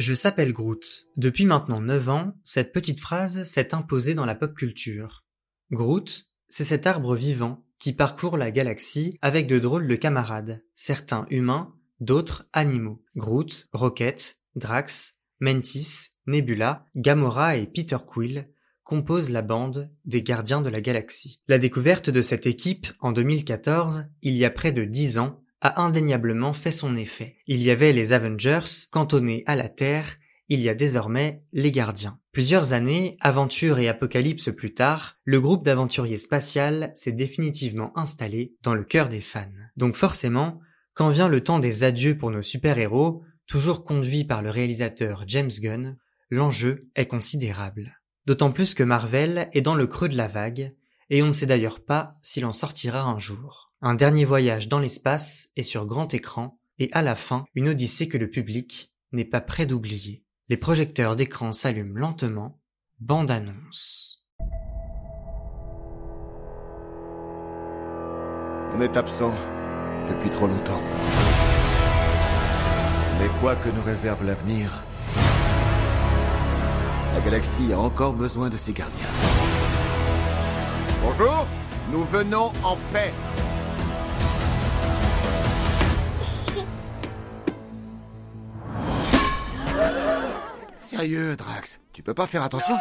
Je s'appelle Groot. Depuis maintenant 9 ans, cette petite phrase s'est imposée dans la pop culture. Groot, c'est cet arbre vivant qui parcourt la galaxie avec de drôles de camarades, certains humains, d'autres animaux. Groot, Rocket, Drax, Mantis, Nebula, Gamora et Peter Quill composent la bande des Gardiens de la Galaxie. La découverte de cette équipe en 2014, il y a près de 10 ans, a indéniablement fait son effet. Il y avait les Avengers cantonnés à la Terre, il y a désormais les Gardiens. Plusieurs années, aventure et apocalypse plus tard, le groupe d'aventuriers spatial s'est définitivement installé dans le cœur des fans. Donc forcément, quand vient le temps des adieux pour nos super-héros, toujours conduits par le réalisateur James Gunn, l'enjeu est considérable. D'autant plus que Marvel est dans le creux de la vague, et on ne sait d'ailleurs pas s'il en sortira un jour. Un dernier voyage dans l'espace et sur grand écran, et à la fin, une odyssée que le public n'est pas prêt d'oublier. Les projecteurs d'écran s'allument lentement, bande annonce. On est absent depuis trop longtemps. Mais quoi que nous réserve l'avenir, la galaxie a encore besoin de ses gardiens. Bonjour, nous venons en paix. Sérieux, Drax, tu peux pas faire attention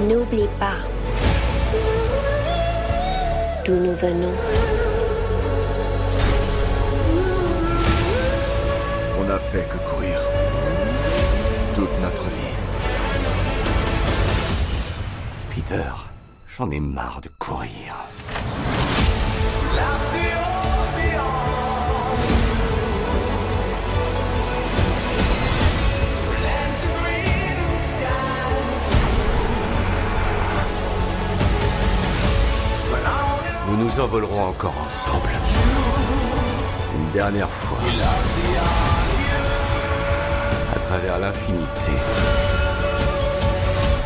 N'oublie pas d'où nous venons. On n'a fait que courir. Toute notre vie. Peter, j'en ai marre de courir. Nous nous envolerons encore ensemble. Une dernière fois. À travers l'infinité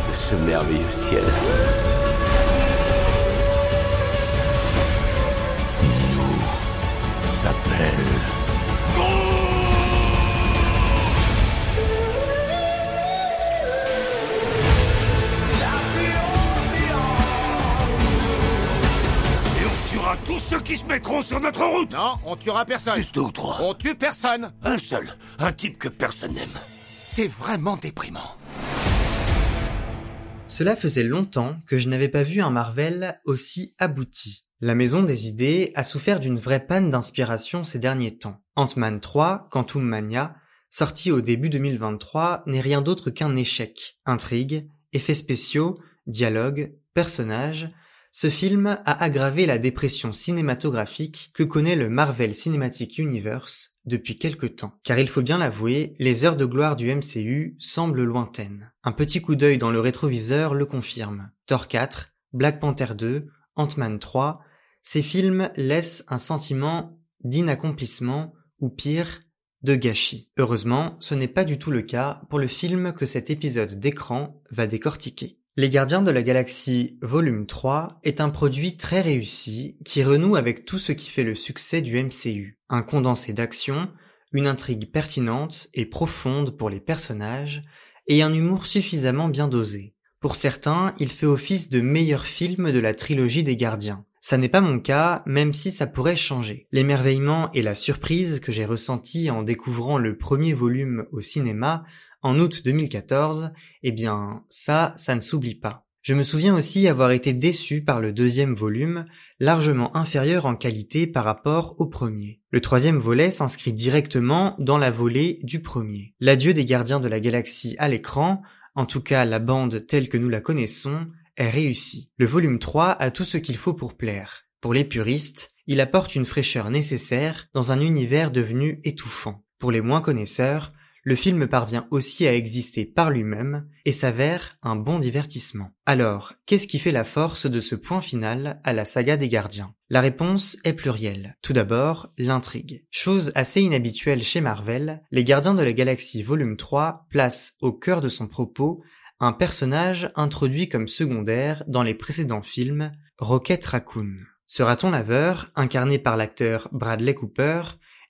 de ce merveilleux ciel. S'appelle Et on tuera tous ceux qui se mettront sur notre route Non, on tuera personne. Juste deux ou trois. On tue personne. Un seul. Un type que personne n'aime. T'es vraiment déprimant. Cela faisait longtemps que je n'avais pas vu un Marvel aussi abouti. La Maison des Idées a souffert d'une vraie panne d'inspiration ces derniers temps. Ant-Man 3, Quantum Mania, sorti au début 2023, n'est rien d'autre qu'un échec. Intrigue, effets spéciaux, dialogue, personnages, ce film a aggravé la dépression cinématographique que connaît le Marvel Cinematic Universe depuis quelque temps. Car il faut bien l'avouer, les heures de gloire du MCU semblent lointaines. Un petit coup d'œil dans le rétroviseur le confirme. Thor 4, Black Panther 2, Ant-Man 3, ces films laissent un sentiment d'inaccomplissement ou pire, de gâchis. Heureusement, ce n'est pas du tout le cas pour le film que cet épisode d'écran va décortiquer. Les Gardiens de la Galaxie Volume 3 est un produit très réussi qui renoue avec tout ce qui fait le succès du MCU. Un condensé d'action, une intrigue pertinente et profonde pour les personnages, et un humour suffisamment bien dosé. Pour certains, il fait office de meilleur film de la trilogie des Gardiens. Ça n'est pas mon cas, même si ça pourrait changer. L'émerveillement et la surprise que j'ai ressenti en découvrant le premier volume au cinéma en août 2014, eh bien, ça, ça ne s'oublie pas. Je me souviens aussi avoir été déçu par le deuxième volume, largement inférieur en qualité par rapport au premier. Le troisième volet s'inscrit directement dans la volée du premier. L'adieu des gardiens de la galaxie à l'écran, en tout cas la bande telle que nous la connaissons, est réussi. Le volume 3 a tout ce qu'il faut pour plaire. Pour les puristes, il apporte une fraîcheur nécessaire dans un univers devenu étouffant. Pour les moins connaisseurs, le film parvient aussi à exister par lui-même et s'avère un bon divertissement. Alors, qu'est-ce qui fait la force de ce point final à la saga des gardiens? La réponse est plurielle. Tout d'abord, l'intrigue. Chose assez inhabituelle chez Marvel, Les Gardiens de la Galaxie volume 3 place au cœur de son propos un personnage introduit comme secondaire dans les précédents films, Rocket Raccoon. Ce raton laveur, incarné par l'acteur Bradley Cooper,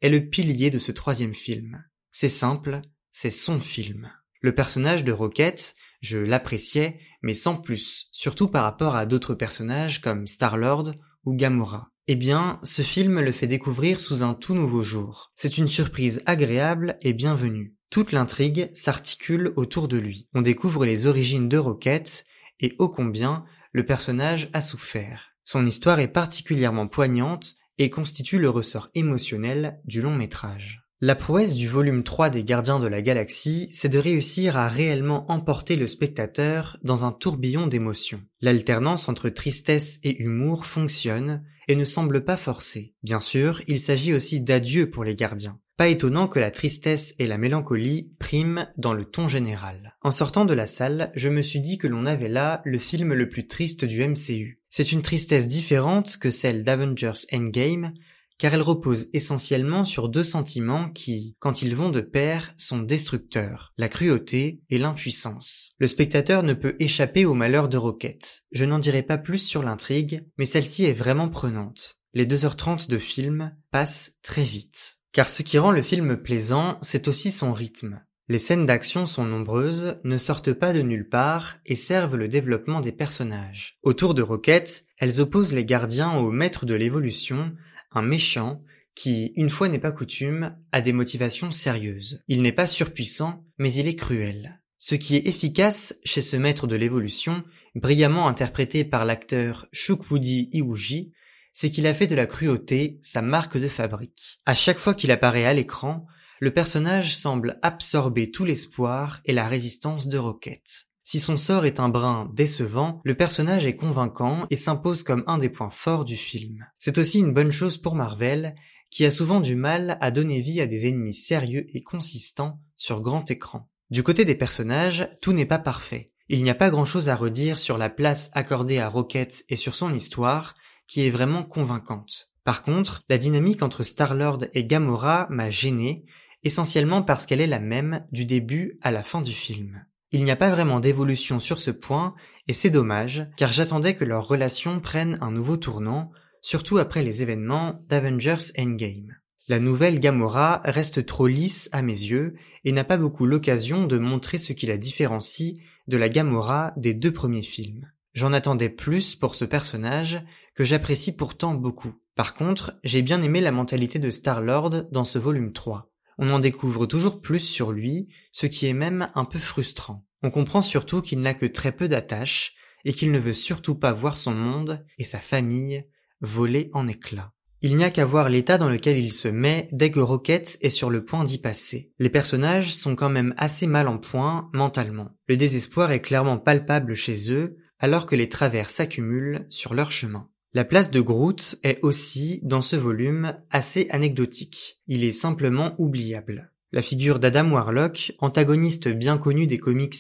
est le pilier de ce troisième film. C'est simple, c'est son film. Le personnage de Rocket, je l'appréciais, mais sans plus, surtout par rapport à d'autres personnages comme Star-Lord ou Gamora. Eh bien, ce film le fait découvrir sous un tout nouveau jour. C'est une surprise agréable et bienvenue. Toute l'intrigue s'articule autour de lui. On découvre les origines de Rocket et ô combien le personnage a souffert. Son histoire est particulièrement poignante et constitue le ressort émotionnel du long métrage. La prouesse du volume 3 des Gardiens de la Galaxie, c'est de réussir à réellement emporter le spectateur dans un tourbillon d'émotions. L'alternance entre tristesse et humour fonctionne et ne semble pas forcée. Bien sûr, il s'agit aussi d'adieu pour les gardiens. Pas étonnant que la tristesse et la mélancolie priment dans le ton général. En sortant de la salle, je me suis dit que l'on avait là le film le plus triste du MCU. C'est une tristesse différente que celle d'Avengers Endgame, car elle repose essentiellement sur deux sentiments qui, quand ils vont de pair, sont destructeurs, la cruauté et l'impuissance. Le spectateur ne peut échapper au malheur de Rocket. Je n'en dirai pas plus sur l'intrigue, mais celle-ci est vraiment prenante. Les 2h30 de film passent très vite. Car ce qui rend le film plaisant, c'est aussi son rythme. Les scènes d'action sont nombreuses, ne sortent pas de nulle part et servent le développement des personnages. Autour de Rocket, elles opposent les gardiens aux maîtres de l'évolution un méchant qui, une fois n'est pas coutume, a des motivations sérieuses. Il n'est pas surpuissant, mais il est cruel. Ce qui est efficace chez ce maître de l'évolution, brillamment interprété par l'acteur Shukwudi Iwuji, c'est qu'il a fait de la cruauté sa marque de fabrique. À chaque fois qu'il apparaît à l'écran, le personnage semble absorber tout l'espoir et la résistance de Rocket. Si son sort est un brin décevant, le personnage est convaincant et s'impose comme un des points forts du film. C'est aussi une bonne chose pour Marvel, qui a souvent du mal à donner vie à des ennemis sérieux et consistants sur grand écran. Du côté des personnages, tout n'est pas parfait. Il n'y a pas grand chose à redire sur la place accordée à Rocket et sur son histoire, qui est vraiment convaincante. Par contre, la dynamique entre Star-Lord et Gamora m'a gêné, essentiellement parce qu'elle est la même du début à la fin du film. Il n'y a pas vraiment d'évolution sur ce point, et c'est dommage, car j'attendais que leur relation prenne un nouveau tournant, surtout après les événements d'Avengers Endgame. La nouvelle Gamora reste trop lisse à mes yeux, et n'a pas beaucoup l'occasion de montrer ce qui la différencie de la Gamora des deux premiers films. J'en attendais plus pour ce personnage, que j'apprécie pourtant beaucoup. Par contre, j'ai bien aimé la mentalité de Star-Lord dans ce volume 3. On en découvre toujours plus sur lui, ce qui est même un peu frustrant. On comprend surtout qu'il n'a que très peu d'attaches et qu'il ne veut surtout pas voir son monde et sa famille voler en éclats. Il n'y a qu'à voir l'état dans lequel il se met dès que Rocket est sur le point d'y passer. Les personnages sont quand même assez mal en point mentalement. Le désespoir est clairement palpable chez eux alors que les travers s'accumulent sur leur chemin. La place de Groot est aussi, dans ce volume, assez anecdotique. Il est simplement oubliable. La figure d'Adam Warlock, antagoniste bien connu des comics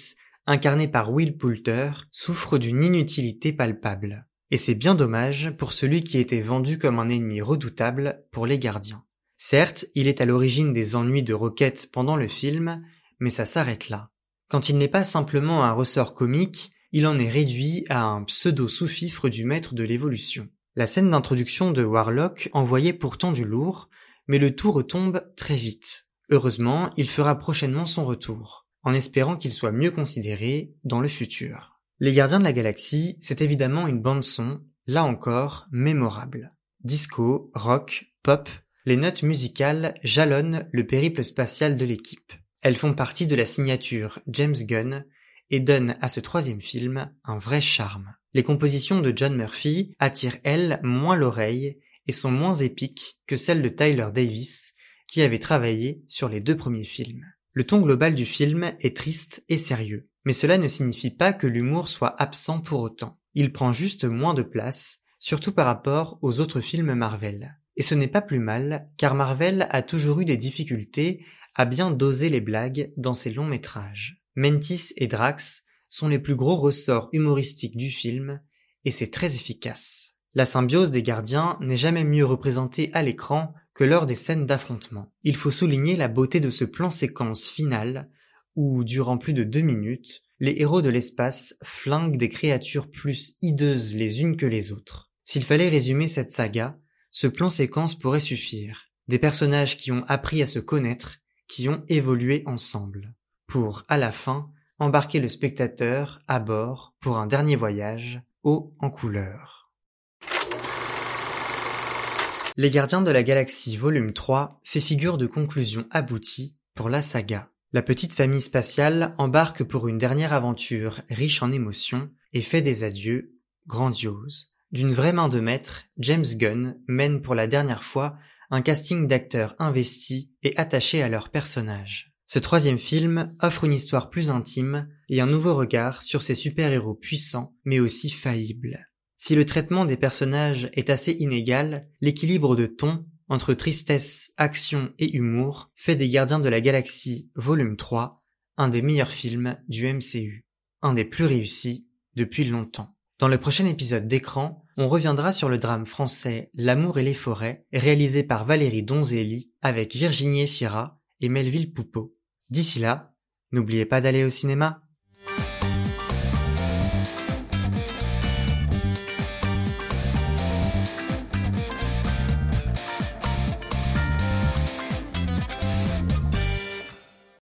incarné par Will Poulter, souffre d'une inutilité palpable. Et c'est bien dommage pour celui qui était vendu comme un ennemi redoutable pour les gardiens. Certes, il est à l'origine des ennuis de Rocket pendant le film, mais ça s'arrête là. Quand il n'est pas simplement un ressort comique, il en est réduit à un pseudo-sous-fifre du maître de l'évolution. La scène d'introduction de Warlock envoyait pourtant du lourd, mais le tout retombe très vite. Heureusement, il fera prochainement son retour, en espérant qu'il soit mieux considéré dans le futur. Les Gardiens de la Galaxie, c'est évidemment une bande son, là encore, mémorable. Disco, rock, pop, les notes musicales jalonnent le périple spatial de l'équipe. Elles font partie de la signature James Gunn et donne à ce troisième film un vrai charme. Les compositions de John Murphy attirent elles moins l'oreille et sont moins épiques que celles de Tyler Davis qui avait travaillé sur les deux premiers films. Le ton global du film est triste et sérieux, mais cela ne signifie pas que l'humour soit absent pour autant. Il prend juste moins de place, surtout par rapport aux autres films Marvel. Et ce n'est pas plus mal, car Marvel a toujours eu des difficultés à bien doser les blagues dans ses longs métrages. Mantis et Drax sont les plus gros ressorts humoristiques du film, et c'est très efficace. La symbiose des gardiens n'est jamais mieux représentée à l'écran que lors des scènes d'affrontement. Il faut souligner la beauté de ce plan séquence final, où, durant plus de deux minutes, les héros de l'espace flinguent des créatures plus hideuses les unes que les autres. S'il fallait résumer cette saga, ce plan séquence pourrait suffire. Des personnages qui ont appris à se connaître, qui ont évolué ensemble, pour, à la fin, embarquer le spectateur à bord pour un dernier voyage, haut en couleur. Les Gardiens de la Galaxie volume 3 fait figure de conclusion aboutie pour la saga. La petite famille spatiale embarque pour une dernière aventure riche en émotions et fait des adieux grandioses. D'une vraie main de maître, James Gunn mène pour la dernière fois un casting d'acteurs investis et attachés à leurs personnages. Ce troisième film offre une histoire plus intime et un nouveau regard sur ces super-héros puissants mais aussi faillibles. Si le traitement des personnages est assez inégal, l'équilibre de ton entre tristesse, action et humour fait des Gardiens de la Galaxie volume 3 un des meilleurs films du MCU, un des plus réussis depuis longtemps. Dans le prochain épisode d'écran, on reviendra sur le drame français L'amour et les forêts, réalisé par Valérie Donzelli avec Virginie Efira et Melville Poupeau. D'ici là, n'oubliez pas d'aller au cinéma.